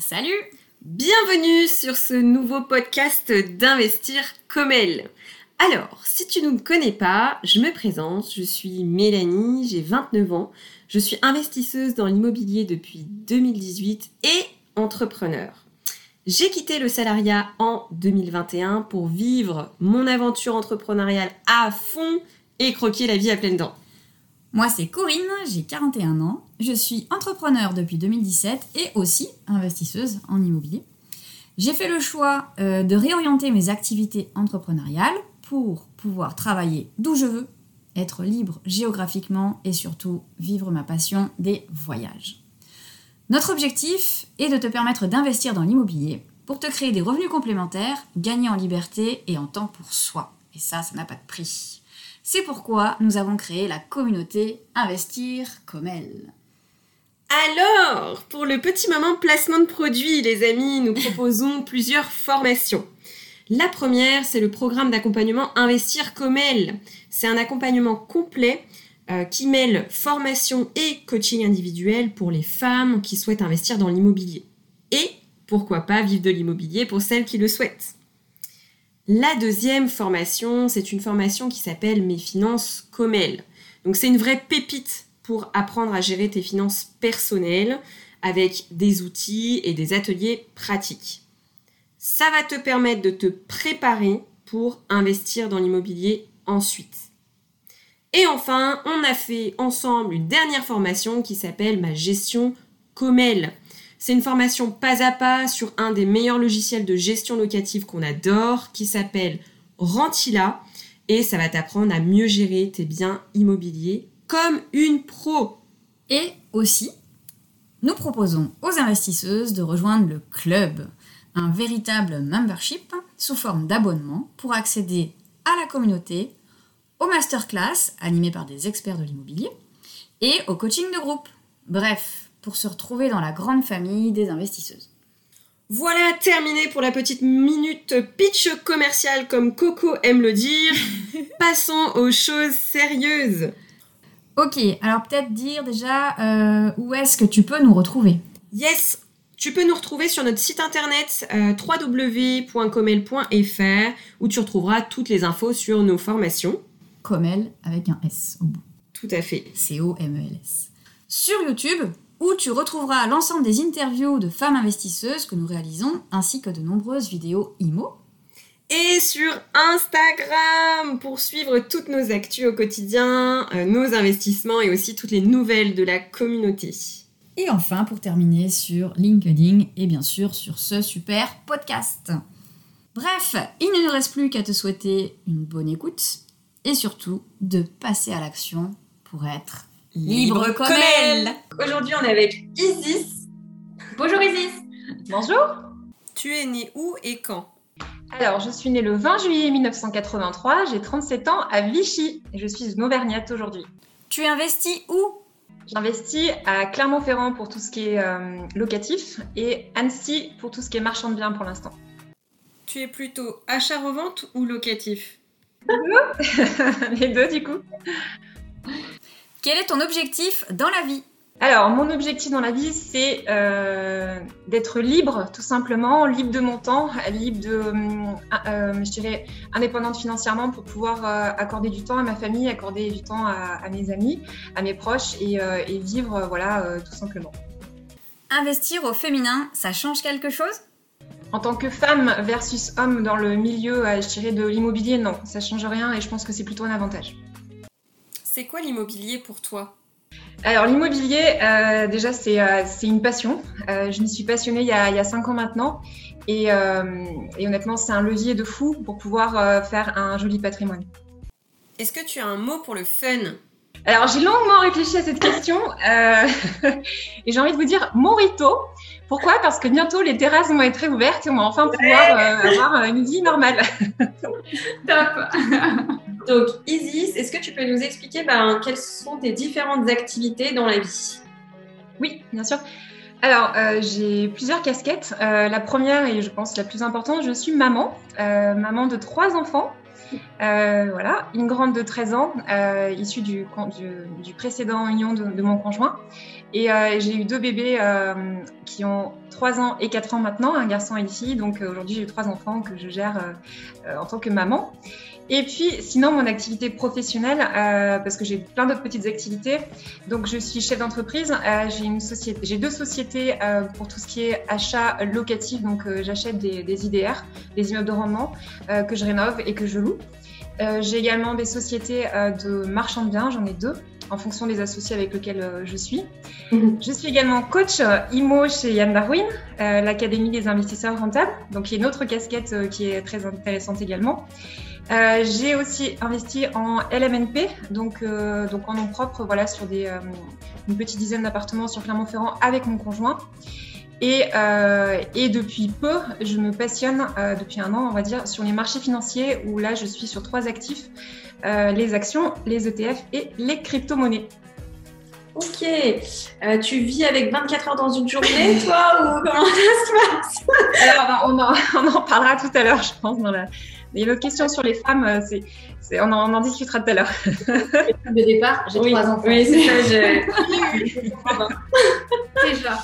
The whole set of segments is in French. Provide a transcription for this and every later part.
Salut Bienvenue sur ce nouveau podcast d'Investir comme elle. Alors, si tu ne me connais pas, je me présente, je suis Mélanie, j'ai 29 ans, je suis investisseuse dans l'immobilier depuis 2018 et entrepreneur. J'ai quitté le salariat en 2021 pour vivre mon aventure entrepreneuriale à fond et croquer la vie à pleines dents. Moi, c'est Corinne, j'ai 41 ans, je suis entrepreneur depuis 2017 et aussi investisseuse en immobilier. J'ai fait le choix euh, de réorienter mes activités entrepreneuriales pour pouvoir travailler d'où je veux, être libre géographiquement et surtout vivre ma passion des voyages. Notre objectif est de te permettre d'investir dans l'immobilier pour te créer des revenus complémentaires, gagner en liberté et en temps pour soi. Et ça, ça n'a pas de prix. C'est pourquoi nous avons créé la communauté Investir comme elle. Alors, pour le petit moment placement de produits, les amis, nous proposons plusieurs formations. La première, c'est le programme d'accompagnement Investir comme elle. C'est un accompagnement complet euh, qui mêle formation et coaching individuel pour les femmes qui souhaitent investir dans l'immobilier. Et pourquoi pas vivre de l'immobilier pour celles qui le souhaitent. La deuxième formation, c'est une formation qui s'appelle Mes finances comme elles. Donc c'est une vraie pépite pour apprendre à gérer tes finances personnelles avec des outils et des ateliers pratiques. Ça va te permettre de te préparer pour investir dans l'immobilier ensuite. Et enfin, on a fait ensemble une dernière formation qui s'appelle Ma gestion comme elle. C'est une formation pas à pas sur un des meilleurs logiciels de gestion locative qu'on adore, qui s'appelle Rentila, et ça va t'apprendre à mieux gérer tes biens immobiliers comme une pro. Et aussi, nous proposons aux investisseuses de rejoindre le club, un véritable membership sous forme d'abonnement pour accéder à la communauté, aux masterclass animées par des experts de l'immobilier et au coaching de groupe. Bref, pour se retrouver dans la grande famille des investisseuses. Voilà, terminé pour la petite minute pitch commercial comme Coco aime le dire. Passons aux choses sérieuses. Ok, alors peut-être dire déjà euh, où est-ce que tu peux nous retrouver? Yes, tu peux nous retrouver sur notre site internet euh, www.comel.fr où tu retrouveras toutes les infos sur nos formations. Comel avec un S au bout. Tout à fait. C-O-M-E-L-S. Sur YouTube, où tu retrouveras l'ensemble des interviews de femmes investisseuses que nous réalisons, ainsi que de nombreuses vidéos IMO. Et sur Instagram pour suivre toutes nos actus au quotidien, euh, nos investissements et aussi toutes les nouvelles de la communauté. Et enfin, pour terminer, sur LinkedIn et bien sûr sur ce super podcast. Bref, il ne nous reste plus qu'à te souhaiter une bonne écoute et surtout de passer à l'action pour être Libre comme elle. Aujourd'hui, on est avec Isis. Bonjour Isis. Bonjour. Tu es née où et quand? Alors, je suis née le 20 juillet 1983, j'ai 37 ans à Vichy et je suis une auvergnate aujourd'hui. Tu investis où? J'investis à Clermont-Ferrand pour tout ce qui est euh, locatif et Annecy pour tout ce qui est marchand de biens pour l'instant. Tu es plutôt achat-revente ou locatif? Les deux du coup. Quel est ton objectif dans la vie? Alors, mon objectif dans la vie, c'est euh, d'être libre, tout simplement, libre de mon temps, libre de, euh, euh, je dirais, indépendante financièrement pour pouvoir accorder du temps à ma famille, accorder du temps à, mes amis, à mes proches et, et vivre, voilà, tout simplement. Investir au féminin, ça change quelque chose? En tant que femme versus homme dans le milieu, je dirais, de l'immobilier, non, ça change rien et je pense que c'est plutôt un avantage. C'est quoi l'immobilier pour toi? Alors l'immobilier, euh, déjà euh, c'est une passion. Euh, je m'y suis passionnée il y, a, il y a cinq ans maintenant et, et honnêtement c'est un levier de fou pour pouvoir faire un joli patrimoine. Est-ce que tu as un mot pour le fun? Alors j'ai longuement réfléchi à cette question et j'ai envie de vous dire morito. Pourquoi? Parce que bientôt les terrasses vont être réouvertes et on va enfin pouvoir avoir une vie normale. Top donc, Isis, est-ce que tu peux nous expliquer ben, quelles sont tes différentes activités dans la vie? Oui, bien sûr. Alors, euh, j'ai plusieurs casquettes. Euh, la première, et je pense la plus importante, je suis maman, euh, maman de trois enfants. voilà, une grande de 13 ans, issue du, précédent union de, mon conjoint, Et j'ai eu deux bébés qui ont 3 ans et 4 ans maintenant, un garçon et une fille. Donc aujourd'hui, j'ai trois enfants que je gère en tant que maman. Et puis, sinon, mon activité professionnelle, euh, parce que j'ai plein d'autres petites activités. Donc, je suis chef d'entreprise. Euh, j'ai une société, j'ai deux sociétés euh, pour tout ce qui est achat locatif. Donc, j'achète des, des, IDR, des immeubles de rendement que je rénove et que je loue. j'ai également des sociétés de marchands de biens. J'en ai deux en fonction des associés avec lesquels je suis. Mhm. Je suis également coach IMO chez Yann Darwin, l'Académie des investisseurs rentables, donc il y a une autre casquette qui est très intéressante également. Euh, j'ai aussi investi en LMNP, donc, euh, donc en nom propre, voilà, sur des, euh, une petite dizaine d'appartements sur Clermont-Ferrand avec mon conjoint. Et, et, depuis peu, je me passionne, depuis un an, on va dire, sur les marchés financiers, où là, je suis sur trois actifs, les actions, les ETF et les crypto-monnaies. Ok. tu vis avec 24 heures dans une journée, toi, ou comment ça se passe? Alors, on en, on en, parlera tout à l'heure, je pense, dans la, il y une question sur les femmes, euh, c'est, on, en, discutera tout à l'heure. De départ, j'ai trois enfants. Oui, c'est ça. Déjà.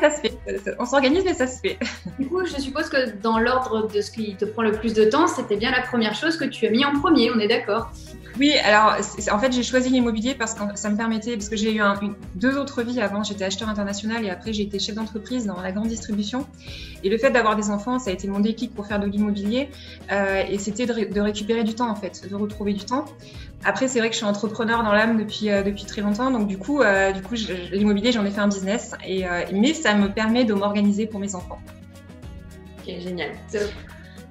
Ça se fait, On s'organise, mais ça se fait. Du coup, je suppose que dans l'ordre de ce qui te prend le plus de temps, c'était bien la première chose que tu as mis en premier, on est d'accord oui, alors en fait j'ai choisi l'immobilier parce que ça me permettait, parce que j'ai eu deux autres vies avant, j'étais acheteur international et après j'ai été chef d'entreprise dans la grande distribution. Et le fait d'avoir des enfants, ça a été mon déclic pour faire de l'immobilier euh, et c'était de, récupérer du temps en fait, de retrouver du temps. Après c'est vrai que je suis entrepreneur dans l'âme depuis, euh, depuis très longtemps, donc du coup, euh, du coup l'immobilier j'en ai fait un business, et, mais ça me permet de m'organiser pour mes enfants. Ok, génial.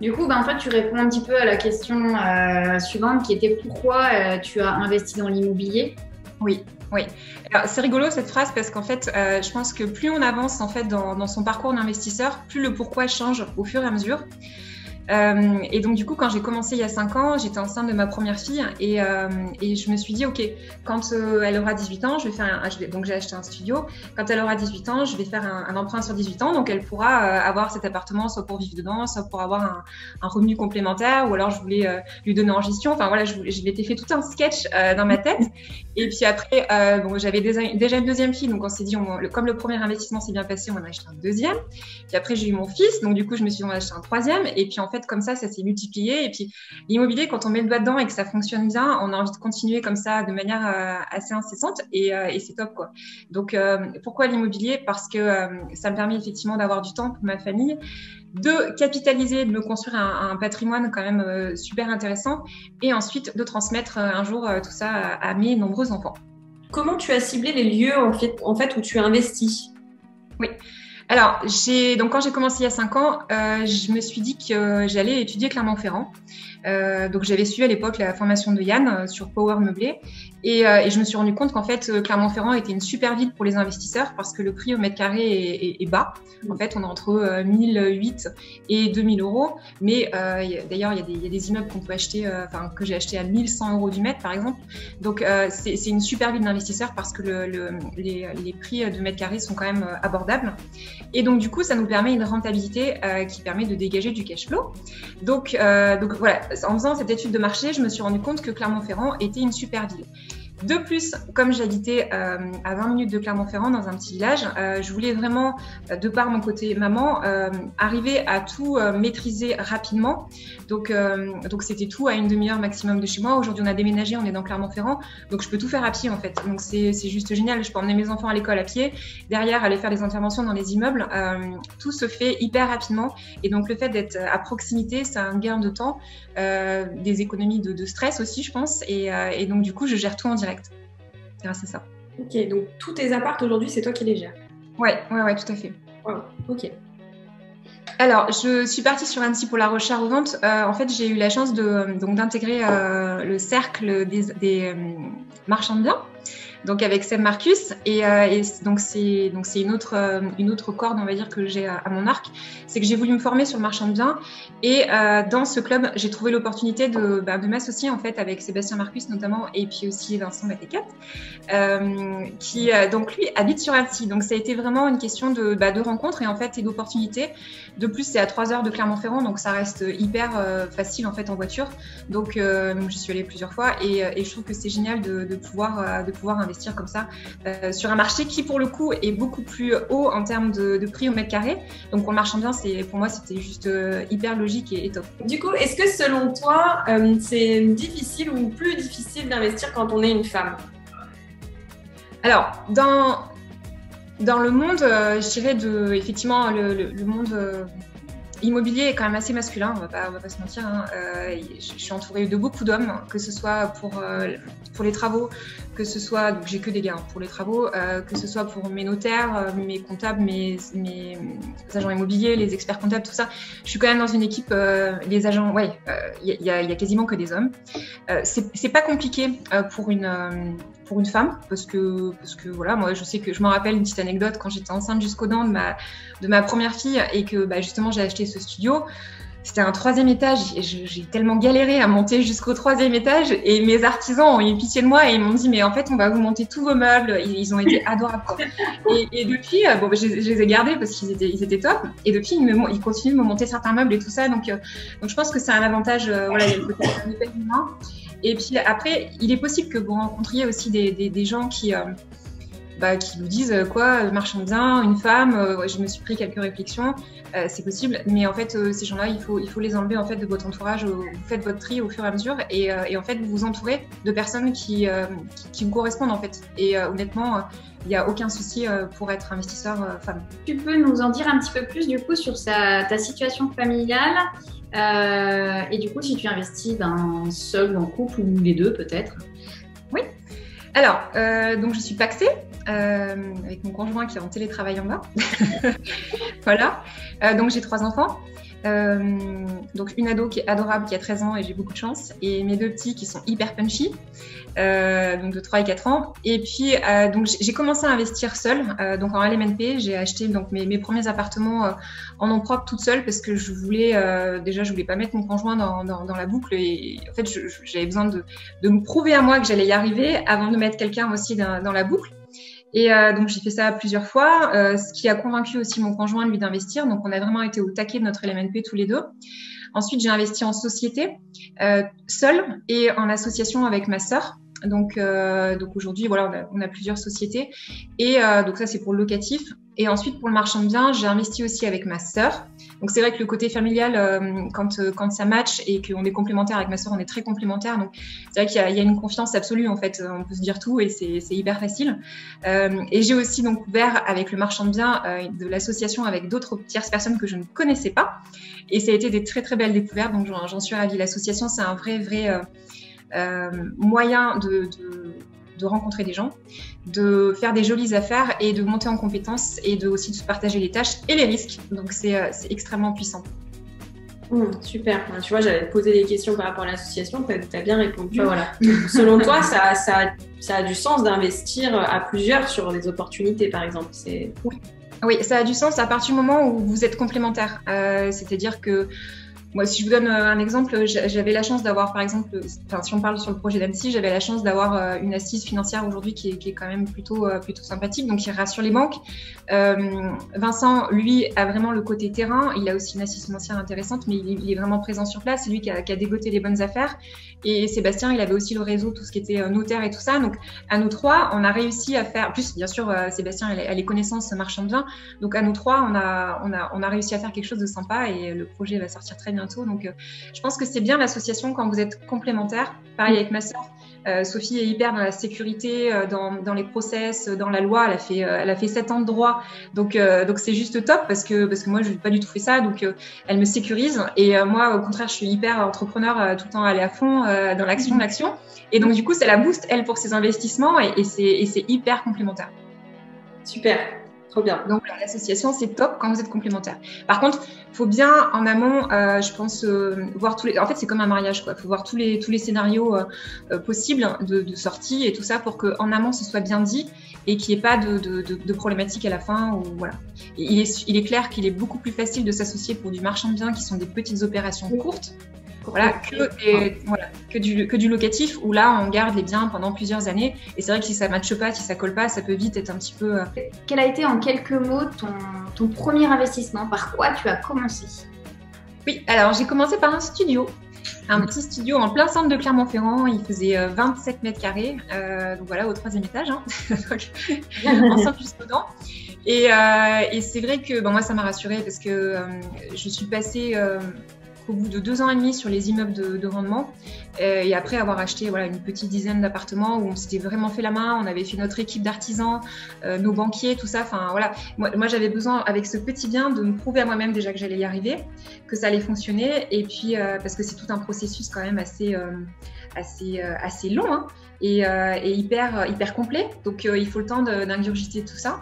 Du coup, ben, en fait, tu réponds un petit peu à la question euh, suivante qui était pourquoi euh, tu as investi dans l'immobilier? Oui, oui. C'est rigolo cette phrase parce qu'en fait, euh, je pense que plus on avance en fait dans, dans son parcours d'investisseur, plus le pourquoi change au fur et à mesure. Euh, et donc, du coup, quand j'ai commencé il y a 5 ans, j'étais enceinte de ma première fille et, euh, et je me suis dit, OK, quand euh, elle aura 18 ans, je vais faire un, je vais, donc j'ai acheté un studio. Quand elle aura 18 ans, je vais faire un, un emprunt sur 18 ans. Donc, elle pourra avoir cet appartement soit pour vivre dedans, soit pour avoir un, un revenu complémentaire ou alors je voulais lui donner en gestion. Enfin, voilà, je, je m'étais fait tout un sketch dans ma tête. Et puis après, bon, j'avais déjà, une deuxième fille. Donc, on s'est dit, on, comme le premier investissement s'est bien passé, on en a acheté un deuxième. Puis après, j'ai eu mon fils. Donc, du coup, je me suis dit, on va acheter un troisième. Et puis, en fait, comme ça, ça s'est multiplié. Et puis, l'immobilier, quand on met le doigt dedans et que ça fonctionne bien, on a envie de continuer comme ça de manière euh, assez incessante et, euh, et c'est top, quoi. Donc, euh, pourquoi l'immobilier? Parce que ça me permet effectivement d'avoir du temps pour ma famille, de capitaliser, de me construire un, un patrimoine quand même super intéressant et ensuite de transmettre un jour tout ça à, à, mes nombreux enfants. Comment tu as ciblé les lieux en fait, en fait où tu investis? Oui. Alors, j'ai donc quand j'ai commencé il y a 5 ans, euh, je me suis dit que j'allais étudier Clermont-Ferrand. Euh, donc j'avais suivi à l'époque la formation de Yann euh, sur Power Meublé et, euh, et, je me suis rendu compte qu'en fait Clermont-Ferrand était une super ville pour les investisseurs parce que le prix au mètre carré est, bas. En fait, on est entre 1008 et 2000 euros. Mais d'ailleurs, il, y, a des immeubles qu'on peut acheter, enfin que j'ai acheté à 1100 euros du mètre par exemple. Donc c'est une super ville d'investisseurs parce que le, le, les, prix de mètre carré sont quand même abordables. Et donc du coup, ça nous permet une rentabilité qui permet de dégager du cash flow. Donc voilà, en faisant cette étude de marché, je me suis rendu compte que Clermont-Ferrand était une super ville. De plus, comme j'habitais euh, à 20 minutes de Clermont-Ferrand dans un petit village, euh, je voulais vraiment, euh, de par mon côté maman, arriver à tout maîtriser rapidement. Donc, c'était tout à une demi-heure maximum de chez moi. Aujourd'hui, on a déménagé, on est dans Clermont-Ferrand, donc je peux tout faire à pied en fait. Donc c'est juste génial. Je peux emmener mes enfants à l'école à pied, derrière aller faire des interventions dans les immeubles. tout se fait hyper rapidement. Et donc le fait d'être à proximité, c'est un gain de temps, des économies de, stress aussi, je pense. Et donc du coup, je gère tout en direct grâce à ça. Ok, donc tous tes apparts aujourd'hui, c'est toi qui les gères Ouais, ouais, ouais, tout à fait. Wow. Ok. Alors, je suis partie sur Annecy pour la recherche-revente. Euh, en fait, j'ai eu la chance de, donc, d'intégrer euh, le cercle des, des euh, marchands de biens donc avec Seb Marcus. Et, euh, donc c'est donc c'est une autre euh, une autre corde, on va dire que j'ai à, mon arc, c'est que j'ai voulu me former sur le marchand de biens. Et euh, dans ce club, j'ai trouvé l'opportunité de, bah, de m'associer en fait avec Sébastien Marcus notamment, et puis aussi Vincent Matécat, euh, qui donc lui habite sur Annecy. Donc ça a été vraiment une question de, bah, de rencontre et en fait et d'opportunité. De plus, c'est à 3 heures de Clermont-Ferrand, donc ça reste hyper facile en fait en voiture. Donc, j'y suis allée plusieurs fois et, je trouve que c'est génial de, pouvoir de pouvoir investir comme ça sur un marché qui, pour le coup, est beaucoup plus haut en termes de, prix au mètre carré. Donc, pour le marchand bien, c'est pour moi, c'était juste hyper logique et, top. Du coup, est-ce que selon toi, c'est difficile ou plus difficile d'investir quand on est une femme? Alors, dans, dans le monde, je dirais, de, effectivement, le, monde immobilier est quand même assez masculin, on va va pas se mentir. Hein. Euh, je, suis entourée de beaucoup d'hommes, que ce soit pour, euh, pour les travaux, que ce soit, donc j'ai que des gars hein, pour les travaux, euh, que ce soit pour mes notaires, mes comptables, mes, agents immobiliers, les experts comptables, tout ça. Je suis quand même dans une équipe, les agents, ouais, il y, y, a quasiment que des hommes. c'est pas compliqué pour une pour une femme parce que parce que voilà moi je sais que je m'en rappelle une petite anecdote quand j'étais enceinte jusqu'aux dents de ma de ma première fille et que bah, justement j'ai acheté ce studio c'était un troisième étage et j'ai tellement galéré à monter jusqu'au troisième étage et mes artisans ont eu pitié de moi et ils m'ont dit mais en fait on va vous monter tous vos meubles. Ils ont été adorables et, depuis euh, bon je, les ai gardés parce qu'ils étaient ils étaient top. Et depuis ils, me, ils continuent de me monter certains meubles et tout ça. Donc euh, donc je pense que c'est un avantage euh, voilà le côté et puis après, il est possible que vous rencontriez aussi des, gens qui, euh, bah, qui vous disent euh, quoi, marchand bien, une femme, euh, je me suis pris quelques réflexions, c'est possible. Mais en fait, ces gens-là, il faut, il faut les enlever en fait de votre entourage. vous faites votre tri au fur et à mesure et, en fait, vous vous entourez de personnes qui, qui, vous correspondent en fait. Et honnêtement, il n'y a aucun souci pour être investisseur femme. Tu peux nous en dire un petit peu plus du coup sur ta situation familiale euh, et du coup, si tu investis ben, seul, en couple ou les deux peut-être Oui. Alors, euh, donc je suis paxée euh, avec mon conjoint qui est en télétravail en bas. voilà. donc j'ai trois enfants. Euh, donc une ado qui est adorable, qui a 13 ans et j'ai beaucoup de chance. Et mes deux petits qui sont hyper punchy, euh, donc de 3 et 4 ans. Et puis euh, donc j'ai commencé à investir seule. donc en LMNP, j'ai acheté donc mes, mes premiers appartements en nom propre toute seule parce que je voulais déjà je voulais pas mettre mon conjoint dans, dans, dans la boucle et en fait j'avais besoin de, de, me prouver à moi que j'allais y arriver avant de mettre quelqu'un aussi dans, dans la boucle. Et euh, donc j'ai fait ça plusieurs fois, euh, ce qui a convaincu aussi mon conjoint lui d'investir. Donc on a vraiment été au taquet de notre LMNP tous les deux. Ensuite j'ai investi en société euh, seule et en association avec ma sœur. Donc, euh, donc aujourd'hui, voilà, on a, plusieurs sociétés. Et euh, donc ça, c'est pour le locatif. Et ensuite, pour le marchand de biens, j'ai investi aussi avec ma sœur. Donc c'est vrai que le côté familial, euh, quand, quand ça match et qu'on est complémentaire avec ma sœur, on est très complémentaires. Donc c'est vrai qu'il y, a une confiance absolue en fait. On peut se dire tout et c'est hyper facile. Et j'ai aussi donc ouvert avec le marchand de biens de l'association avec d'autres tierces personnes que je ne connaissais pas. Et ça a été des très très belles découvertes. Donc j'en suis ravie. L'association, c'est un vrai vrai moyen de, de de rencontrer des gens, de faire des jolies affaires et de monter en compétences et de aussi de se partager les tâches et les risques. Donc c'est euh, extrêmement puissant. Mmh, super. Tu vois, j'avais posé des questions par rapport à l'association, tu as, bien répondu. voilà. Selon toi, ça, ça, ça, a du sens d'investir à plusieurs sur des opportunités, par exemple? Oui. oui, ça a du sens à partir du moment où vous êtes complémentaires. Euh, C'est-à-dire que moi, si je vous donne euh, un exemple, j'avais la chance d'avoir, par exemple, si on parle sur le projet d'Annecy, j'avais la chance d'avoir euh, une assise financière aujourd'hui qui, est quand même plutôt, euh, plutôt sympathique, donc qui rassure les banques. Vincent, lui, a vraiment le côté terrain. Il a aussi une assise financière intéressante, mais il, est vraiment présent sur place. C'est lui qui a, dégoté les bonnes affaires. Et Sébastien, il avait aussi le réseau, tout ce qui était notaire et tout ça. Donc, à nous trois, on a réussi à faire. Plus, bien sûr, Sébastien a les connaissances marchand de biens. Donc, à nous trois, on a, on a, on a réussi à faire quelque chose de sympa et le projet va sortir très bien donc, euh, je pense que c'est bien l'association quand vous êtes complémentaires. Pareil avec ma sœur. Euh, Sophie est hyper dans la sécurité, euh, dans, dans, les process, dans la loi. Elle a fait, elle a fait 7 ans de droit. Donc, donc c'est juste top parce que, parce que moi, je n'ai pas du tout fait ça. Donc, elle me sécurise. Et moi, au contraire, je suis hyper entrepreneur, tout le temps aller à fond dans l'action, l'action. Et donc, du coup, ça la booste, elle, pour ses investissements. Et, et c'est hyper complémentaire. Super bien. Donc l'association, c'est top quand vous êtes complémentaires. Par contre, il faut bien en amont, euh, je pense, euh, voir tous les. En fait, c'est comme un mariage, quoi. Il faut voir tous les tous les scénarios euh, possibles de, de, sortie et tout ça pour qu'en amont ce soit bien dit et qu'il n'y ait pas de, de, de, problématiques à la fin. Ou, voilà. il, est, il est clair qu'il est beaucoup plus facile de s'associer pour du marchand de biens qui sont des petites opérations courtes voilà, que, voilà, que, du, que du locatif où là on garde les biens pendant plusieurs années. Et c'est vrai que si ça ne matche pas, si ça colle pas, ça peut vite être un petit peu. Euh, Quel a été en quelques mots ton, ton premier investissement? Par quoi tu as commencé? Oui, alors j'ai commencé par un studio. un petit studio en plein centre de Clermont-Ferrand. Il faisait 27 mètres carrés. donc voilà, au troisième étage. Hein. ensemble jusqu'au dedans. Et, et c'est vrai que bon, moi, ça m'a rassurée parce que je suis passée au bout de deux ans et demi sur les immeubles de, rendement. Euh, et après avoir acheté voilà, une petite dizaine d'appartements où on s'était vraiment fait la main, on avait fait notre équipe d'artisans, euh, nos banquiers, tout ça. Enfin voilà, moi, j'avais besoin avec ce petit bien de me prouver à moi-même déjà que j'allais y arriver, que ça allait fonctionner. Et puis euh, parce que c'est tout un processus quand même assez assez assez long. Hein, et, hyper, hyper complet. Donc, il faut le temps d'ingurgiter tout ça.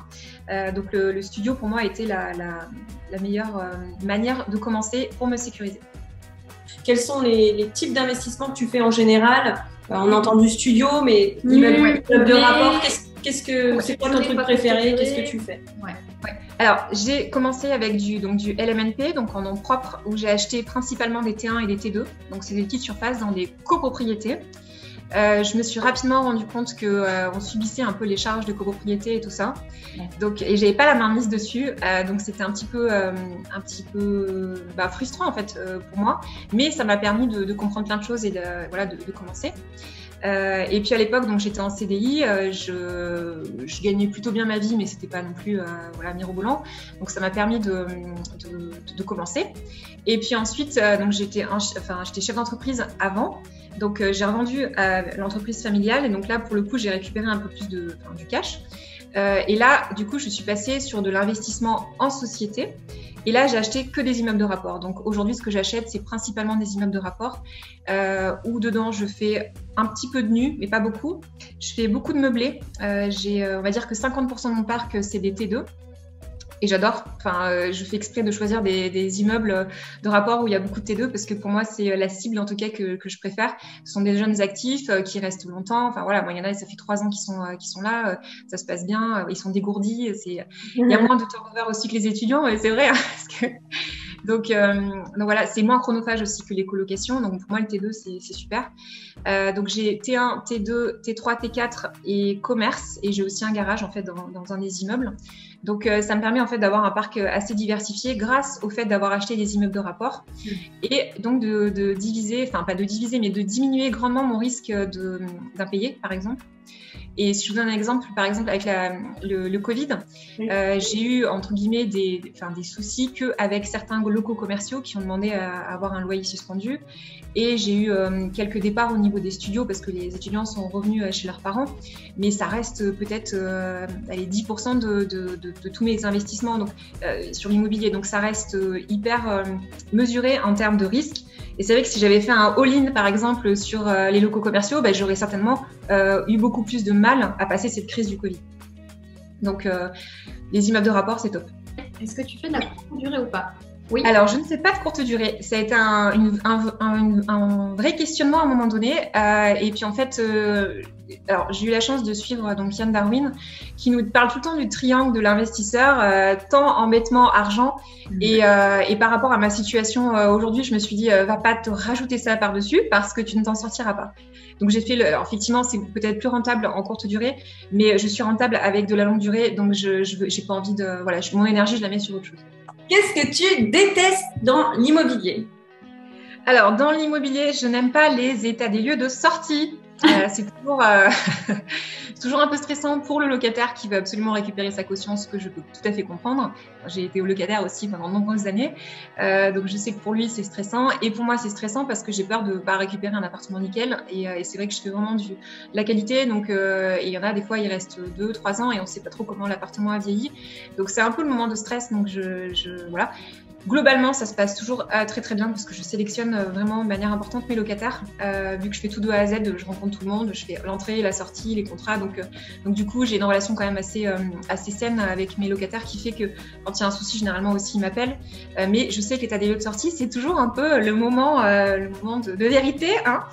donc, le, studio, pour moi, a été la, la meilleure manière de commencer pour me sécuriser. Quels sont les, types d'investissements que tu fais en général euh, On entend du studio, mais immeuble de rapport, qu'est-ce que c'est quoi ton truc préféré Qu'est-ce que tu fais Alors, j'ai commencé avec du, donc, du LMNP, donc en nom propre, où j'ai acheté principalement des T1 et des T2. Donc, c'est des petites surfaces dans des copropriétés. Euh, je me suis rapidement rendu compte que euh, on subissait un peu les charges de copropriété et tout ça. Donc, et j'avais pas la main mise dessus, euh, donc c'était un petit peu, un petit peu bah, frustrant en fait pour moi. Mais ça m'a permis de, de, comprendre plein de choses et de, voilà, de, de commencer. Et puis à l'époque, donc j'étais en CDI, je, je, gagnais plutôt bien ma vie, mais c'était pas non plus voilà mirobolant. Donc ça m'a permis de, de, commencer. Et puis ensuite, donc j'étais, enfin j'étais chef d'entreprise avant. Donc euh, j'ai revendu l'entreprise familiale et donc là pour le coup j'ai récupéré un peu plus de, du cash. Euh, et là du coup je suis passée sur de l'investissement en société. Et là, j'ai acheté que des immeubles de rapport. Donc aujourd'hui, ce que j'achète, c'est principalement des immeubles de rapport euh, où dedans, je fais un petit peu de nu, mais pas beaucoup. Je fais beaucoup de meublés. Euh, j'ai, on va dire que 50% de mon parc, c'est des T2 et j'adore. Enfin, euh, je fais exprès de choisir des, immeubles de rapport où il y a beaucoup de T2 parce que pour moi, c'est euh, la cible en tout cas que, je préfère. Ce sont des jeunes actifs euh, qui restent longtemps. Enfin voilà, moi, il y en a, ça fait trois ans qu'ils sont, qui sont là. ça se passe bien. ils sont dégourdis. C'est, il y a moins de turnover aussi que les étudiants, c'est vrai. Hein, parce que... donc, donc, voilà, c'est moins chronophage aussi que les colocations. Donc pour moi, le T2, c'est, super. donc j'ai T1, T2, T3, T4 et commerce. Et j'ai aussi un garage en fait dans, dans un des immeubles. Donc, euh, ça me permet en fait d'avoir un parc euh, assez diversifié grâce au fait d'avoir acheté des immeubles de rapport mm. et donc de, diviser, enfin pas de diviser, mais de diminuer grandement mon risque d'impayé, par exemple. Et si je vous donne un exemple, par exemple avec le, Covid, euh, j'ai eu entre guillemets des, enfin, des soucis qu'avec certains locaux commerciaux qui ont demandé à, avoir un loyer suspendu. Et j'ai eu euh, quelques départs au niveau des studios parce que les étudiants sont revenus euh, chez leurs parents. Mais ça reste peut-être 10% de, de, de, tous mes investissements donc, sur l'immobilier. Donc ça reste hyper mesuré en termes de risque. Et c'est vrai que si j'avais fait un all-in, par exemple, sur les locaux commerciaux, ben, j'aurais certainement eu beaucoup plus de mal à passer cette crise du Covid. Donc, euh, les immeubles de rapport, c'est top. Est-ce que tu fais de la courte durée ou pas? Oui. Alors, je ne sais pas de courte durée. Ça a été un, un, vrai questionnement à un moment donné. Euh, et puis, en fait, euh, alors j'ai eu la chance de suivre donc Yann Darwin, qui nous parle tout le temps du triangle de l'investisseur, temps, embêtement, argent. Mhm. Et, et, par rapport à ma situation aujourd'hui, je me suis dit, va pas te rajouter ça par-dessus parce que tu ne t'en sortiras pas. Donc j'ai fait, le, effectivement, c'est peut-être plus rentable en courte durée, mais je suis rentable avec de la longue durée, donc je n'ai pas envie de, voilà, mon énergie, je la mets sur autre chose. Qu'est-ce que tu détestes dans l'immobilier? Alors, dans l'immobilier, je n'aime pas les états des lieux de sortie. Euh, c'est toujours, euh, toujours un peu stressant pour le locataire qui veut absolument récupérer sa caution, ce que je peux tout à fait comprendre. J'ai été au locataire aussi pendant de nombreuses années, euh, donc je sais que pour lui c'est stressant et pour moi c'est stressant parce que j'ai peur de pas récupérer un appartement nickel et, c'est vrai que je fais vraiment du, de la qualité. Donc il y en a des fois il reste deux, trois ans et on sait pas trop comment l'appartement a vieilli. Donc c'est un peu le moment de stress. Donc je voilà. Globalement, ça se passe toujours euh, très très bien parce que je sélectionne euh, vraiment de manière importante mes locataires. Euh, vu que je fais tout de A à Z, je rencontre tout le monde, je fais l'entrée, la sortie, les contrats. Donc, du coup, j'ai une relation quand même assez, assez saine avec mes locataires qui fait que quand il y a un souci, généralement aussi, ils m'appellent. mais je sais que l'état des lieux de sortie, c'est toujours un peu le moment, le moment de, vérité. Hein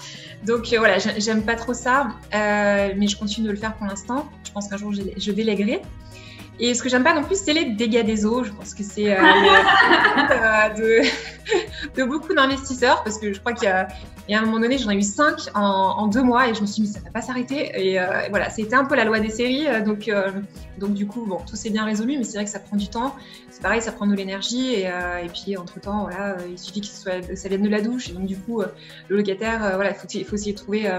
donc voilà, j'aime pas trop ça, mais je continue de le faire pour l'instant. Je pense qu'un jour, je, je. Et ce que j'aime pas non plus, c'est les dégâts des eaux. Je pense que c'est euh, euh, de de beaucoup d'investisseurs parce que je crois qu'il y a, et à un moment donné, j'en ai eu cinq en, deux mois et je me suis dit, ça ne va pas s'arrêter. Et, voilà, c'était un peu la loi des séries. donc, donc, du coup, bon, tout s'est bien résolu, mais c'est vrai que ça prend du temps. C'est pareil, ça prend de l'énergie. Et, et, puis, entre-temps, voilà, il suffit que ça vienne de la douche. Et donc, du coup, le locataire, voilà, il faut, faut, essayer de trouver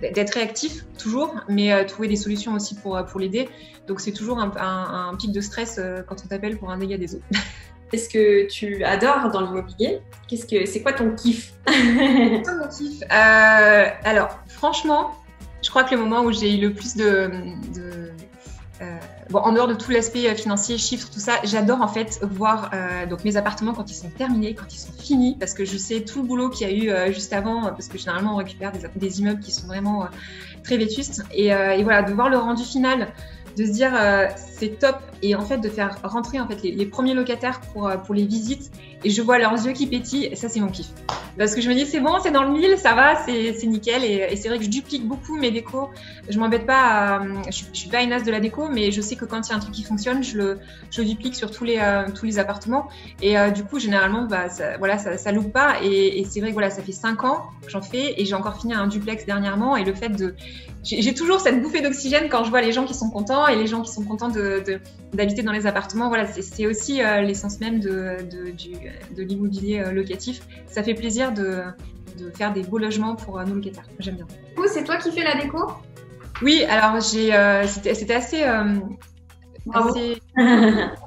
d'être réactif toujours, mais euh, trouver des solutions aussi pour, euh, pour l'aider. Donc c'est toujours un, un, pic de stress euh, quand on t'appelle pour un dégât des eaux. Qu'est-ce que tu adores dans l'immobilier? Qu'est-ce que c'est quoi ton kiff? Mon kiff. alors franchement, je crois que le moment où j'ai eu le plus de, de en dehors de tout l'aspect financier, chiffres, tout ça, j'adore en fait voir donc mes appartements quand ils sont terminés, quand ils sont finis, parce que je sais tout le boulot qu'il y a eu juste avant, parce que généralement on récupère des, immeubles qui sont vraiment très vétustes, et, voilà, de voir le rendu final de se dire euh, c'est top et en fait de faire rentrer en fait les, premiers locataires pour, euh, pour les visites et je vois leurs yeux qui pétillent ça c'est mon kiff parce que je me dis c'est bon c'est dans le mille ça va c'est nickel. Et, c'est vrai que je duplique beaucoup mes décos. Je m'embête pas je, je, suis pas une as de la déco mais je sais que quand il y a un truc qui fonctionne je le, je duplique sur tous les, euh, tous les appartements. Et du coup généralement bah, ça, voilà ça, loupe pas. Et, c'est vrai que voilà ça fait cinq ans que j'en fais et j'ai encore fini un duplex dernièrement. Et le fait de j'ai toujours cette bouffée d'oxygène quand je vois les gens qui sont contents et les gens qui sont contents d'habiter dans les appartements. Voilà, c'est aussi euh, l'essence même de, de l'immobilier euh, locatif. Ça fait plaisir de, faire des beaux logements pour euh, nos locataires. J'aime bien. Du coup, c'est toi qui fais la déco? Oui, alors j'ai, c'était assez, assez...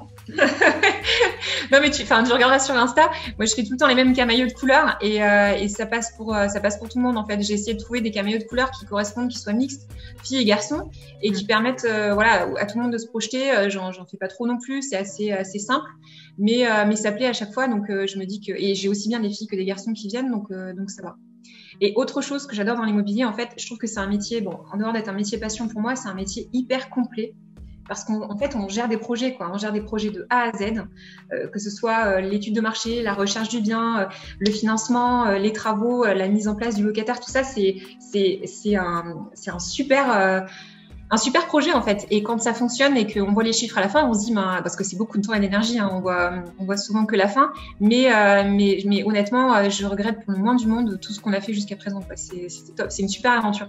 non mais tu, enfin, tu regarderas sur Insta. Moi, je fais tout le temps les mêmes camaillots de couleurs et, euh, et ça passe pour euh, ça passe pour tout le monde en fait. J'ai essayé de trouver des camaillots de couleurs qui correspondent, qui soient mixtes, filles et garçons, et qui permettent euh, voilà à tout le monde de se projeter. J'en, j'en fais pas trop non plus. C'est assez assez simple, mais mais ça plaît à chaque fois. Donc je me dis que et j'ai aussi bien des filles que des garçons qui viennent, donc donc ça va. Et autre chose que j'adore dans l'immobilier, en fait, je trouve que c'est un métier, bon, en dehors d'être un métier passion pour moi, c'est un métier hyper complet parce qu'en fait, on gère des projets. On gère des projets de A à Z, euh, que ce soit euh, l'étude de marché, la recherche du bien, euh, le financement, les travaux, la mise en place du locataire, tout ça, c'est un, super un super projet en fait. Et quand ça fonctionne et qu'on voit les chiffres à la fin, on se dit, ben, parce que c'est beaucoup de temps et d'énergie, hein, on voit, voit souvent que la fin. Mais, mais, mais honnêtement, je regrette pour le moins du monde tout ce qu'on a fait jusqu'à présent. C'était top, c'est une super aventure.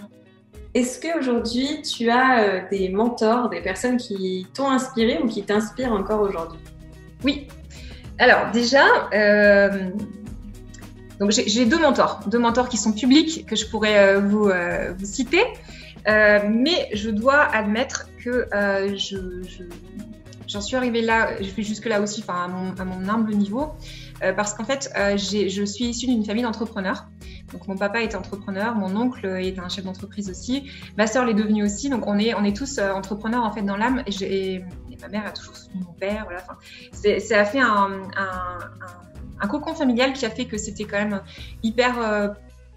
Est-ce qu'aujourd'hui, tu as euh, des mentors, des personnes qui t'ont inspiré ou qui t'inspirent encore aujourd'hui? Oui. Alors déjà, euh, j'ai deux mentors, deux mentors qui sont publics que je pourrais euh, vous, citer, mais je dois admettre que je, j'en suis arrivée là, je fais jusque là aussi, à mon humble niveau, parce qu'en fait, je suis issue d'une famille d'entrepreneurs. Donc mon papa est entrepreneur, mon oncle est un chef d'entreprise aussi, ma sœur l'est devenue aussi. Donc on est, on est tous euh, entrepreneurs en fait dans l'âme. Et, ma mère a toujours soutenu mon père. Voilà. Ça a fait un, un, un, cocon familial qui a fait que c'était quand même hyper, euh,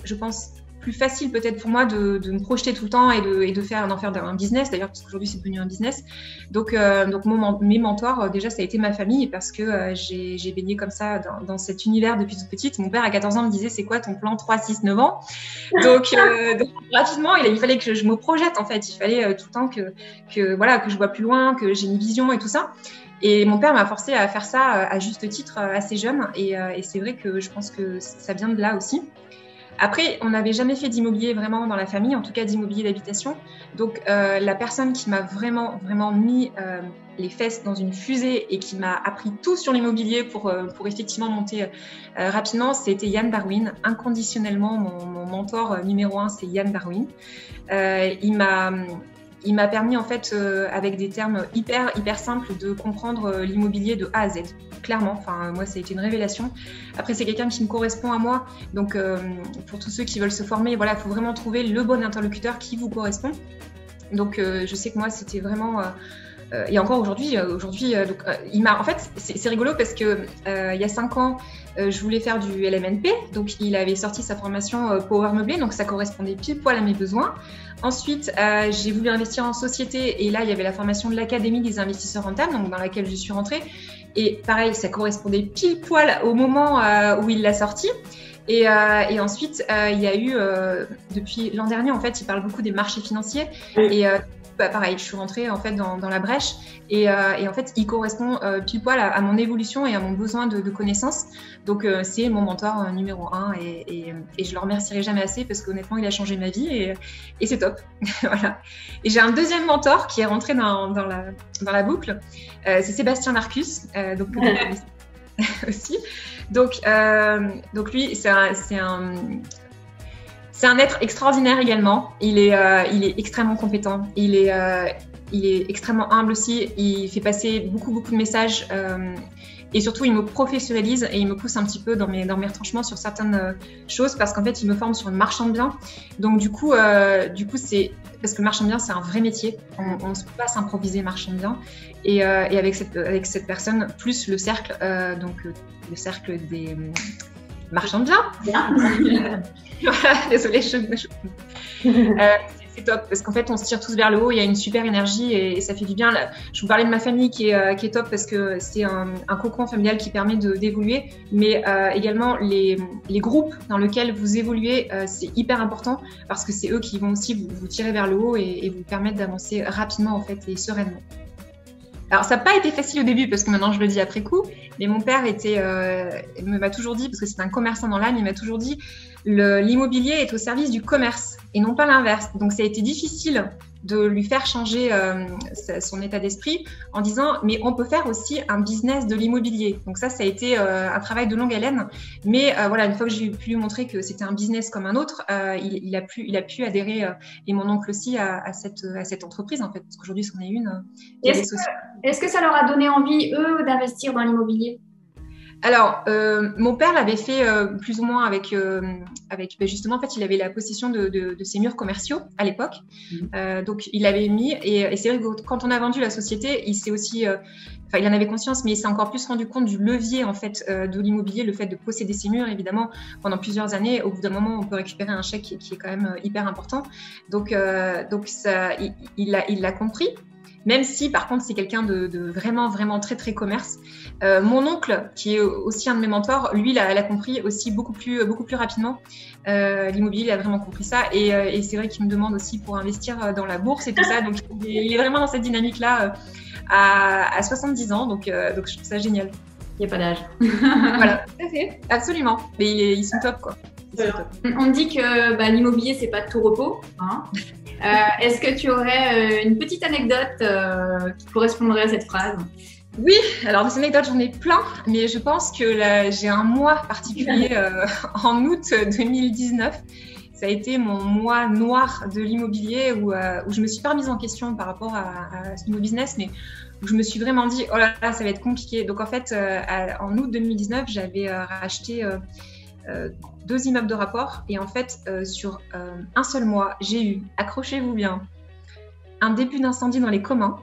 je pense, plus facile peut-être pour moi de, me projeter tout le temps et de, et de faire d'en faire un business. D'ailleurs parce qu'aujourd'hui c'est devenu un business. Donc euh, donc mon, mes mentors euh, déjà ça a été ma famille parce que euh, j'ai baigné comme ça dans, cet univers depuis toute petite. Mon père à 14 ans me disait c'est quoi ton plan 3 6 9 ans? Donc, rapidement il, il, fallait que je, me projette en fait. Il fallait tout le temps que que voilà que je vois plus loin que j'ai une vision et tout ça. Et mon père m'a forcé à faire ça à juste titre assez jeune. Et, et c'est vrai que je pense que ça vient de là aussi après, on n'avait jamais fait d'immobilier vraiment dans la famille, en tout cas d'immobilier d'habitation. Donc, euh, la personne qui m'a vraiment, vraiment mis euh, les fesses dans une fusée et qui m'a appris tout sur l'immobilier pour, euh, pour effectivement monter rapidement, c'était Yann Darwin. Inconditionnellement, mon, mon mentor numéro un, c'est Yann Darwin. il m'a il m'a permis en fait, euh, avec des termes hyper hyper simples, de comprendre euh, l'immobilier de A à Z. Clairement, enfin moi ça a été une révélation. Après c'est quelqu'un qui me correspond à moi, donc euh, pour tous ceux qui veulent se former, voilà, il faut vraiment trouver le bon interlocuteur qui vous correspond. Donc je sais que moi c'était vraiment et encore aujourd'hui, aujourd'hui, donc il m'a. En fait, c'est rigolo parce que il y a cinq ans, je voulais faire du LMNP, donc il avait sorti sa formation Power Meublé, donc ça correspondait pile poil à mes besoins. Ensuite, euh, j'ai voulu investir en société et là, il y avait la formation de l'Académie des investisseurs rentables, donc dans laquelle je suis rentrée. Et pareil, ça correspondait pile poil au moment euh, où il l'a sorti. Et, euh, et ensuite, il y a eu, depuis l'an dernier, en fait, il parle beaucoup des marchés financiers. Et bah, pareil, je suis rentrée en fait dans, la brèche et, en fait, il correspond pile poil à, mon évolution et à mon besoin de, connaissances. Donc, c'est mon mentor numéro un et, et, je le remercierai jamais assez parce qu'honnêtement, il a changé ma vie et, c'est top. voilà. Et j'ai un deuxième mentor qui est rentré dans, la, dans la boucle. c'est Sébastien Marcus, donc aussi. Donc, donc lui, c'est un, c'est un être extraordinaire également. Il est, euh, extrêmement compétent. Il est, euh, il est extrêmement humble aussi. Il fait passer beaucoup, beaucoup de messages. Euh, et surtout, il me professionnalise et il me pousse un petit peu dans mes, dans retranchements sur certaines choses parce qu'en fait, il me forme sur le marchand de biens. Donc, du coup, du coup c'est parce que le marchand de biens, c'est un vrai métier. On ne peut pas s'improviser marchand de biens. Et, et, avec, cette, avec cette personne, plus le cercle, donc le cercle des marchand de biens. voilà, désolée, je, euh, c'est top parce qu'en fait, on se tire tous vers le haut. Il y a une super énergie et, ça fait du bien. Je vous parlais de ma famille qui est, euh, qui est top parce que c'est un, un, cocon familial qui permet d'évoluer, mais euh, également les, les, groupes dans lesquels vous évoluez, c'est hyper important parce que c'est eux qui vont aussi vous, vous, tirer vers le haut et, et vous permettre d'avancer rapidement en fait et sereinement. Alors, ça n'a pas été facile au début parce que maintenant je le dis après coup, mais mon père euh, m'a toujours dit, parce que c'est un commerçant dans l'âme, il m'a toujours dit l'immobilier est au service du commerce et non pas l'inverse. Donc, ça a été difficile de lui faire changer euh, son état d'esprit en disant mais on peut faire aussi un business de l'immobilier. Donc ça, ça a été euh, un travail de longue haleine. Mais euh, voilà, une fois que j'ai pu lui montrer que c'était un business comme un autre, il, a pu, il a pu adhérer et mon oncle aussi à, cette, à cette entreprise en fait, parce qu'aujourd'hui c'en est une. Est-ce que ça leur a donné envie eux d'investir dans l'immobilier? Alors, euh, mon père l'avait fait euh, plus ou moins avec, euh, avec ben, justement, en fait, il avait la possession de, de, ses murs commerciaux à l'époque. Mmh. donc, il l'avait mis. Et, c'est vrai que quand on a vendu la société, il s'est aussi, enfin, il en avait conscience, mais il s'est encore plus rendu compte du levier en fait de l'immobilier, le fait de posséder ses murs, évidemment, pendant plusieurs années. Au bout d'un moment, on peut récupérer un chèque qui, est quand même hyper important. Donc, donc ça, il, il l'a il compris. Même si, par contre, c'est quelqu'un de, de, vraiment, vraiment très, très commerce. Euh, mon oncle, qui est aussi un de mes mentors, lui, il a, compris aussi beaucoup plus, beaucoup plus rapidement. Euh, L'immobilier, il a vraiment compris ça. Et, euh, et c'est vrai qu'il me demande aussi pour investir dans la bourse et tout ça. Donc, il est vraiment dans cette dynamique-là à, à, 70 ans. Donc, donc, je trouve ça génial. Il n'y a pas d'âge. voilà, tout à fait. Absolument. Mais ils, sont top, quoi. On dit que bah, l'immobilier, c'est pas tout repos. Hein Est-ce que tu aurais une petite anecdote qui correspondrait à cette phrase? Oui, alors des anecdotes, j'en ai plein, mais je pense que j'ai un mois particulier euh, en août 2019. Ça a été mon mois noir de l'immobilier où, euh, où, je me suis pas remise en question par rapport à, ce nouveau business, mais où je me suis vraiment dit, oh là là, ça va être compliqué. Donc en fait, euh, en août 2019, j'avais racheté deux immeubles de rapport et en fait, sur un seul mois, j'ai eu, accrochez-vous bien, un début d'incendie dans les communs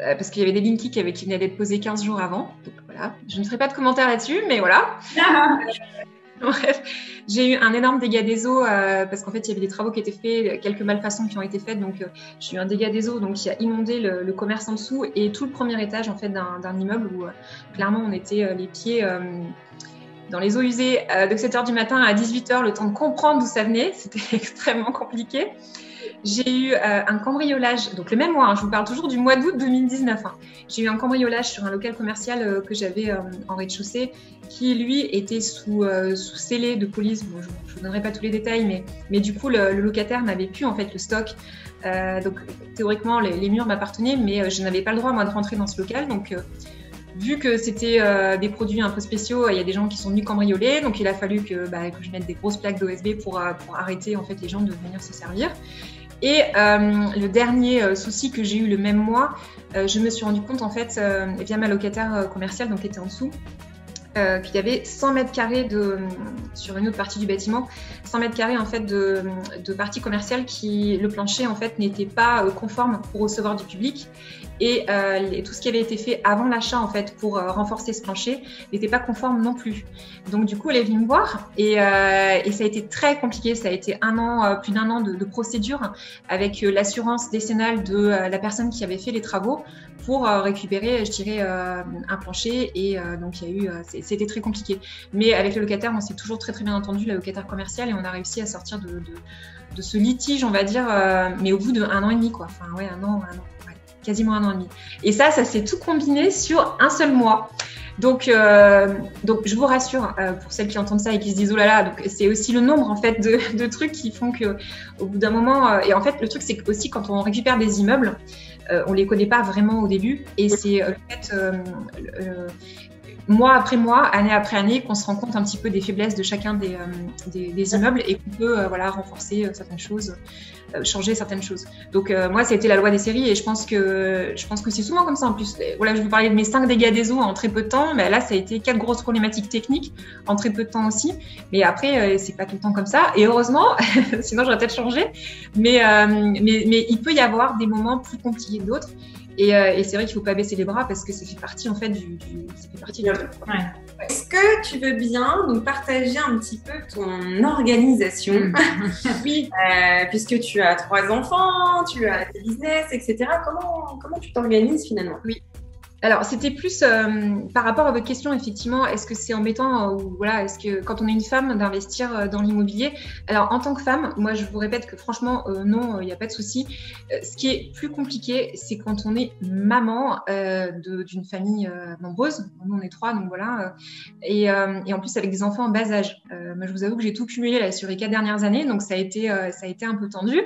euh, parce qu'il y avait des Linky qui, avaient, qui venaient d'être posés 15 jours avant. Donc voilà, je ne ferai pas de commentaires là-dessus, mais voilà. Bref, j'ai eu un énorme dégât des eaux euh, parce qu'en fait, il y avait des travaux qui étaient faits, quelques malfaçons qui ont été faites. Donc, euh, j'ai eu un dégât des eaux donc, qui a inondé le, commerce en dessous et tout le premier étage en fait, d'un immeuble où clairement on était les pieds dans les eaux usées de 7h du matin à 18h, le temps de comprendre d'où ça venait. C'était extrêmement compliqué. J'ai eu euh, un cambriolage, donc le même mois, hein, je vous parle toujours du mois d'août 2019. Hein. J'ai eu un cambriolage sur un local commercial euh, que j'avais euh, en rez-de-chaussée qui, lui, était sous, sous scellé de police. je ne vous donnerai pas tous les détails, mais, mais du coup, le, locataire n'avait plus en fait le stock. donc, théoriquement, les, murs m'appartenaient, mais je n'avais pas le droit, moi, de rentrer dans ce local. Donc, vu que c'était des produits un peu spéciaux, il y a des gens qui sont venus cambrioler, donc il a fallu que, bah, je mette des grosses plaques d'OSB pour, pour, arrêter en fait les gens de venir se servir. Et euh, le dernier euh, souci que j'ai eu le même mois, euh, je me suis rendu compte en fait via ma locataire commerciale, donc qui était en dessous, qu'il y avait 100 mètres carrés de, sur une autre partie du bâtiment, 100 mètres carrés en fait de, de partie commerciale qui le plancher en fait n'était pas conforme pour recevoir du public et tout ce qui avait été fait avant l'achat en fait pour renforcer ce plancher n'était pas conforme non plus. Donc du coup, elle est venue me voir et, et ça a été très compliqué. Ça a été un an, plus d'un an de, procédure avec l'assurance décennale de la personne qui avait fait les travaux pour récupérer, je dirais, un plancher. Et donc il y a eu, c'était très compliqué. Mais avec le locataire, on s'est toujours très très bien entendu, le locataire commercial, et on a réussi à sortir de, de, ce litige, on va dire, euh, mais au bout d'un an et demi, quoi. Enfin, ouais, un an, un an quasiment un an et demi. Et ça, ça s'est tout combiné sur un seul mois. Donc, euh, donc je vous rassure, euh, pour celles qui entendent ça et qui se disent oh là là, c'est aussi le nombre en fait de, de trucs qui font que au bout d'un moment, et en fait le truc c'est aussi quand on récupère des immeubles, on les connaît pas vraiment au début et c'est le fait mois après mois, année après année, qu'on se rend compte un petit peu des faiblesses de chacun des, euh, des, immeubles et qu'on peut euh, voilà, renforcer euh, certaines choses, changer certaines choses. Donc moi, ça a été la loi des séries et je pense que je pense que c'est souvent comme ça en plus. Voilà, je vous parlais de mes cinq dégâts des eaux en très peu de temps, mais là, ça a été quatre grosses problématiques techniques en très peu de temps aussi. Mais après, c'est pas tout le temps comme ça. Et heureusement, sinon j'aurais peut-être changé. Mais, mais, mais il peut y avoir des moments plus compliqués que d'autres. Euh, et, c'est vrai qu'il ne faut pas baisser les bras parce que ça fait partie en fait du, ça fait partie ouais. Est-ce que tu veux bien nous partager un petit peu ton organisation? Mm. Oui, euh, puisque tu as trois enfants, tu as des business, etc. Comment, comment tu t'organises finalement? Oui. Alors, c'était plus euh, par rapport à votre question, effectivement, est-ce que c'est embêtant euh, ou voilà, est-ce que quand on est une femme d'investir euh, dans l'immobilier Alors, en tant que femme, moi, je vous répète que franchement, non, il n'y a pas de souci. ce qui est plus compliqué, c'est quand on est maman d'une famille nombreuse. Nous, on est trois, donc voilà. Et, en plus, avec des enfants en bas âge. moi, je vous avoue que j'ai tout cumulé là, sur les quatre dernières années, donc ça a été, ça a été un peu tendu.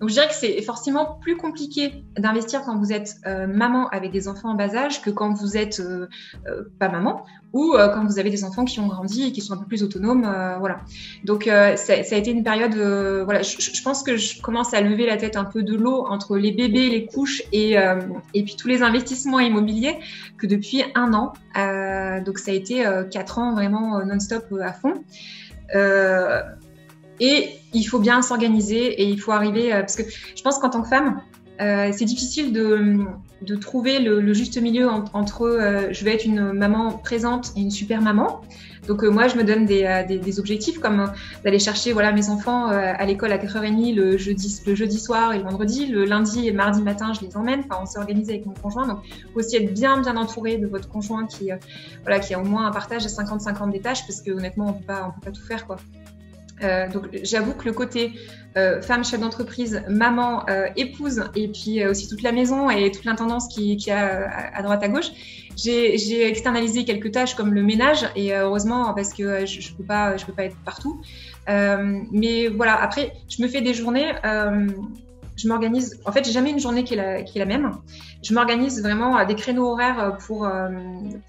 Donc, je dirais que c'est forcément plus compliqué d'investir quand vous êtes maman avec des enfants en bas âge que quand vous êtes euh, euh, pas maman ou euh, quand vous avez des enfants qui ont grandi et qui sont un peu plus autonomes. voilà. Donc ça, a été une période. voilà, je, pense que je commence à lever la tête un peu de l'eau entre les bébés, les couches et, et puis tous les investissements immobiliers que depuis un an. donc ça a été quatre ans vraiment non-stop à fond. et il faut bien s'organiser et il faut arriver parce que je pense qu'en tant que femme, c'est difficile de, de trouver le, juste milieu entre euh, je vais être une maman présente et une super maman. Donc euh, moi, je me donne des, euh, des, objectifs comme d'aller chercher voilà mes enfants à l'école à 4h30 le jeudi, le jeudi soir et le vendredi. Le lundi et mardi matin, je les emmène. Enfin, on s'est organisé avec mon conjoint. Donc, faut aussi être bien bien entouré de votre conjoint qui voilà qui a au moins un partage à 50-50 des tâches parce que honnêtement, on peut pas on peut pas tout faire quoi. Euh, donc j'avoue que le côté euh, femme chef d'entreprise, maman, euh, épouse, et puis aussi toute la maison et toute l'intendance qui, qui a à, droite à gauche, j'ai externalisé quelques tâches comme le ménage et heureusement parce que je, je peux pas je peux pas être partout. mais voilà après je me fais des journées je m'organise. En fait, j'ai jamais une journée qui est la, qui est la même. Je m'organise vraiment à des créneaux horaires pour, euh,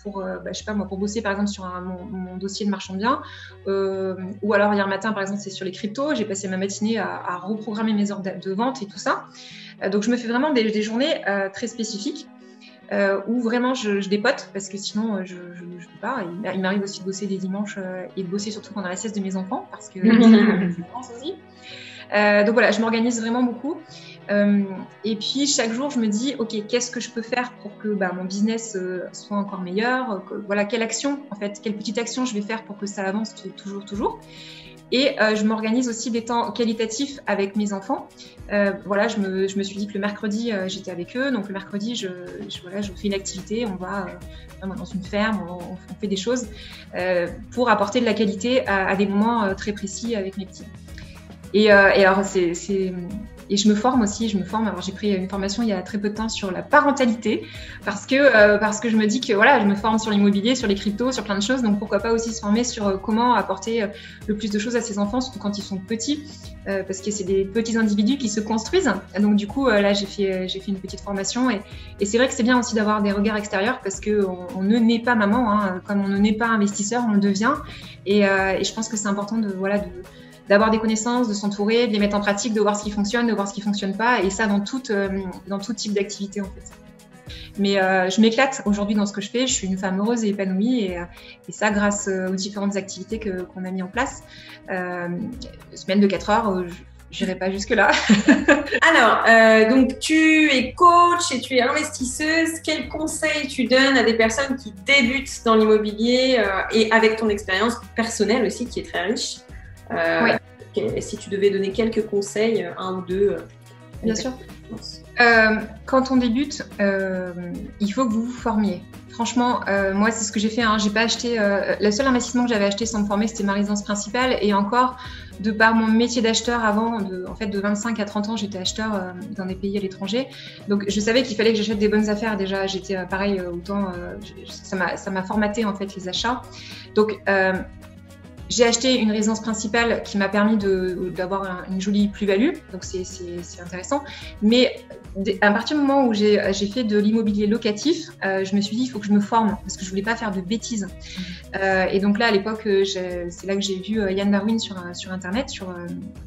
pour euh, bah, je sais pas moi, pour bosser par exemple sur un, mon, dossier de marchand bien. Euh, ou alors hier matin, par exemple, c'est sur les cryptos. J'ai passé ma matinée à, reprogrammer mes heures de vente et tout ça. donc, je me fais vraiment des, des journées très spécifiques. où vraiment je, je, dépote parce que sinon je ne peux pas. Il, m'arrive aussi de bosser des dimanches et de bosser surtout pendant la sieste de mes enfants parce que c'est aussi. Euh, donc voilà, je m'organise vraiment beaucoup. Euh, et puis chaque jour, je me dis, ok, qu'est-ce que je peux faire pour que bah, mon business euh, soit encore meilleur Voilà, quelle action, en fait, quelle petite action je vais faire pour que ça avance toujours, toujours. Et je m'organise aussi des temps qualitatifs avec mes enfants. voilà, je me, je me, suis dit que le mercredi, j'étais avec eux. Donc le mercredi, je, voilà, je fais une activité. On va dans une ferme, on, fait des choses pour apporter de la qualité à, à des moments très précis avec mes petits. Et, euh, et alors, c'est, et je me forme aussi, je me forme. Alors j'ai pris une formation il y a très peu de temps sur la parentalité parce que euh, parce que je me dis que voilà, je me forme sur l'immobilier, sur les cryptos, sur plein de choses. Donc pourquoi pas aussi se former sur euh, comment apporter le plus de choses à ses enfants, surtout quand ils sont petits, parce que c'est des petits individus qui se construisent. Donc du coup là j'ai fait j'ai fait une petite formation et, et c'est vrai que c'est bien aussi d'avoir des regards extérieurs parce que on, on ne naît pas maman, hein, comme on ne naît pas investisseur, on le devient. Et, et je pense que c'est important de voilà de d'avoir des connaissances, de s'entourer, de les mettre en pratique, de voir ce qui fonctionne, de voir ce qui fonctionne pas, et ça dans tout, euh, dans tout type d'activité en fait. Mais euh, je m'éclate aujourd'hui dans ce que je fais. Je suis une femme heureuse et épanouie, et, euh, et ça grâce aux différentes activités qu'on a mis en place. semaine de 4 heures, j'irai pas jusque-là. Alors, euh, donc tu es coach et tu es investisseuse. Quels conseils tu donnes à des personnes qui débutent dans l'immobilier euh, et avec ton expérience personnelle aussi qui est très riche? Euh, Si tu devais donner quelques conseils, un ou deux. Bien sûr. quand on débute, il faut que vous vous formiez. Franchement, moi, c'est ce que j'ai fait. Hein. J'ai pas acheté. le seul investissement que j'avais acheté sans me former, c'était ma résidence principale. Et encore, de par mon métier d'acheteur avant, de, en fait, de 25 à 30 ans, j'étais acheteur euh, dans des pays à l'étranger. Donc, je savais qu'il fallait que j'achète des bonnes affaires. Déjà, j'étais euh, pareil, euh, autant, ça m'a formaté, en fait, les achats. Donc, j'ai acheté une résidence principale qui m'a permis d'avoir une jolie plus-value, donc c'est intéressant. Mais à partir du moment où j'ai fait de l'immobilier locatif, euh, je me suis dit, il faut que je me forme parce que je voulais pas faire de bêtises. Euh, et donc là, à l'époque, euh, c'est là que j'ai vu Yann Darwin sur, Internet, sur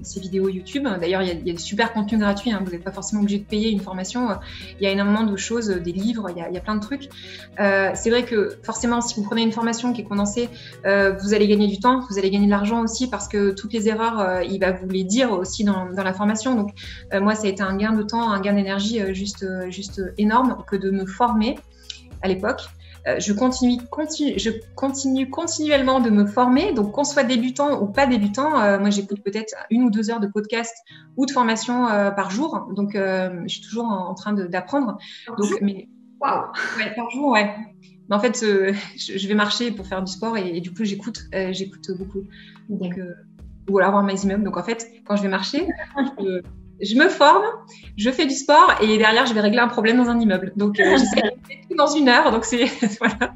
ses vidéos YouTube. D'ailleurs, il y, a, des super contenus gratuits. Hein, vous n'êtes pas forcément obligé de payer une formation. Il y a énormément de choses, des livres, il y a plein de trucs. c'est vrai que forcément, si vous prenez une formation qui est condensée, vous allez gagner du temps, vous allez gagner de l'argent aussi parce que toutes les erreurs, il va vous les dire aussi dans, dans la formation. Donc, moi, ça a été un gain de temps, un gain d'énergie euh, juste, euh, juste énorme que de me former à l'époque. Euh, je continue, continue, je continue continuellement de me former. Donc, qu'on soit débutant ou pas débutant, moi j'écoute peut-être une ou deux heures de podcast ou de formation par jour. Donc, je suis toujours en, train d'apprendre. Donc, mais waouh, par jour, ouais. Mais en fait, je, vais marcher pour faire du sport et, du coup, j'écoute, j'écoute beaucoup. Donc, ou alors avoir mes immeubles. Donc, en fait, quand je vais marcher, je, je me forme, je fais du sport et derrière, je vais régler un problème dans un immeuble. Donc, euh, j'essaie de tout dans une heure. Donc, c'est voilà.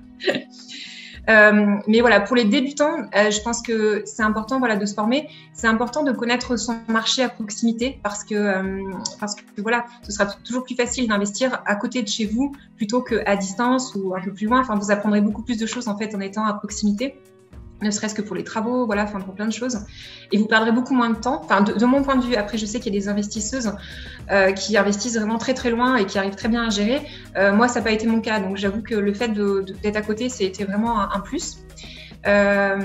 Euh, mais voilà, pour les débutants, euh, je pense que c'est important voilà, de se former. C'est important de connaître son marché à proximité parce que, euh, parce que voilà, ce sera toujours plus facile d'investir à côté de chez vous plutôt qu'à distance ou un peu plus loin. Enfin, vous apprendrez beaucoup plus de choses en fait en étant à proximité ne serait-ce que pour les travaux, voilà, enfin pour plein de choses. Et vous perdrez beaucoup moins de temps. Enfin, de, mon point de vue, après, je sais qu'il y a des investisseuses euh, qui investissent vraiment très très loin et qui arrivent très bien à gérer. Euh, moi, ça n'a pas été mon cas, donc j'avoue que le fait d'être à côté, c'était vraiment un, plus. Euh,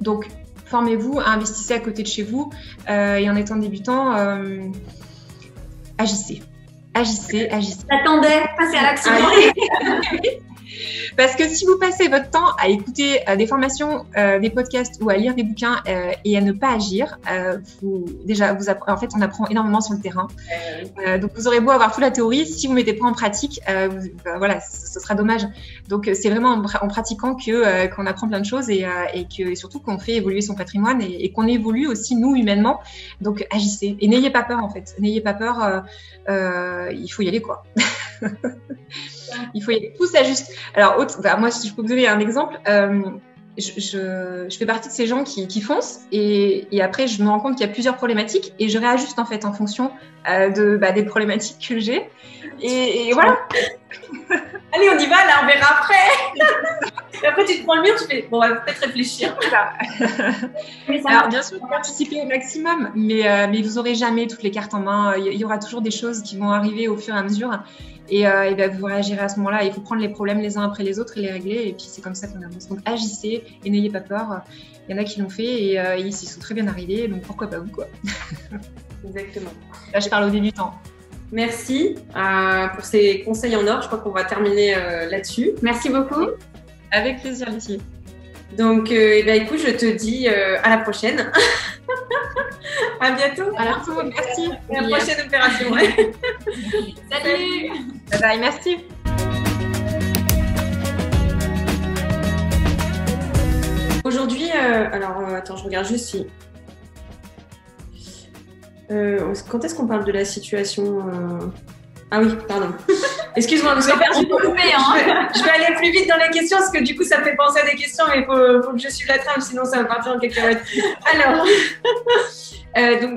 donc, formez-vous, investissez à côté de chez vous et en étant débutant, agissez. Agissez, agissez. J'attendais, passez à l'action. Parce que si vous passez votre temps à écouter euh, des formations, euh, des podcasts ou à lire des bouquins euh, et à ne pas agir, vous, déjà, vous en fait, on apprend énormément sur le terrain. donc, vous aurez beau avoir toute la théorie, si vous ne mettez pas en pratique, bah, voilà, ce, sera dommage. Donc, c'est vraiment en, pratiquant que qu'on apprend plein de choses et, et que surtout qu'on fait évoluer son patrimoine et, et qu'on évolue aussi nous humainement. Donc, agissez et n'ayez pas peur en fait. N'ayez pas peur. il faut y aller quoi. il faut y aller. Tout s'ajuste. Alors, bah, moi, si je peux vous donner un exemple, euh, je, fais partie de ces gens qui, foncent et, après, je me rends compte qu'il y a plusieurs problématiques et je réajuste en fait en fonction euh, de, bah, des problématiques que j'ai. Et, voilà. Allez, on y va, là, on verra après. et après, tu te prends le mur, tu fais, bon, on va peut-être réfléchir. Alors, bien sûr, participer au maximum, mais, euh, mais vous n'aurez jamais toutes les cartes en main. Il y aura toujours des choses qui vont arriver au fur et à mesure. Et, euh, ben, vous réagirez à ce moment-là. Il faut prendre les problèmes les uns après les autres et les régler. Et puis c'est comme ça qu'on avance. Donc agissez et n'ayez pas peur. Il y en a qui l'ont fait et euh, ils s'y sont très bien arrivés. Donc pourquoi pas vous quoi Exactement. Là je parle aux débutants. Merci euh, pour ces conseils en or. Je crois qu'on va terminer là-dessus. Merci beaucoup. Avec plaisir, Lucie. Donc, eh ben, écoute, je te dis à la prochaine. à bientôt. À bientôt, merci. À la prochaine opération. Salut. Bye bye, merci. Aujourd'hui, euh, alors euh, attends, je regarde juste si. Euh, quand est-ce qu'on parle de la situation Ah oui, pardon. Excuse-moi, je, hein. je, vais aller plus vite dans les questions parce que du coup, ça fait penser à des questions, mais il faut, faut, que je suive la trame, sinon ça va partir en quelques Alors, donc,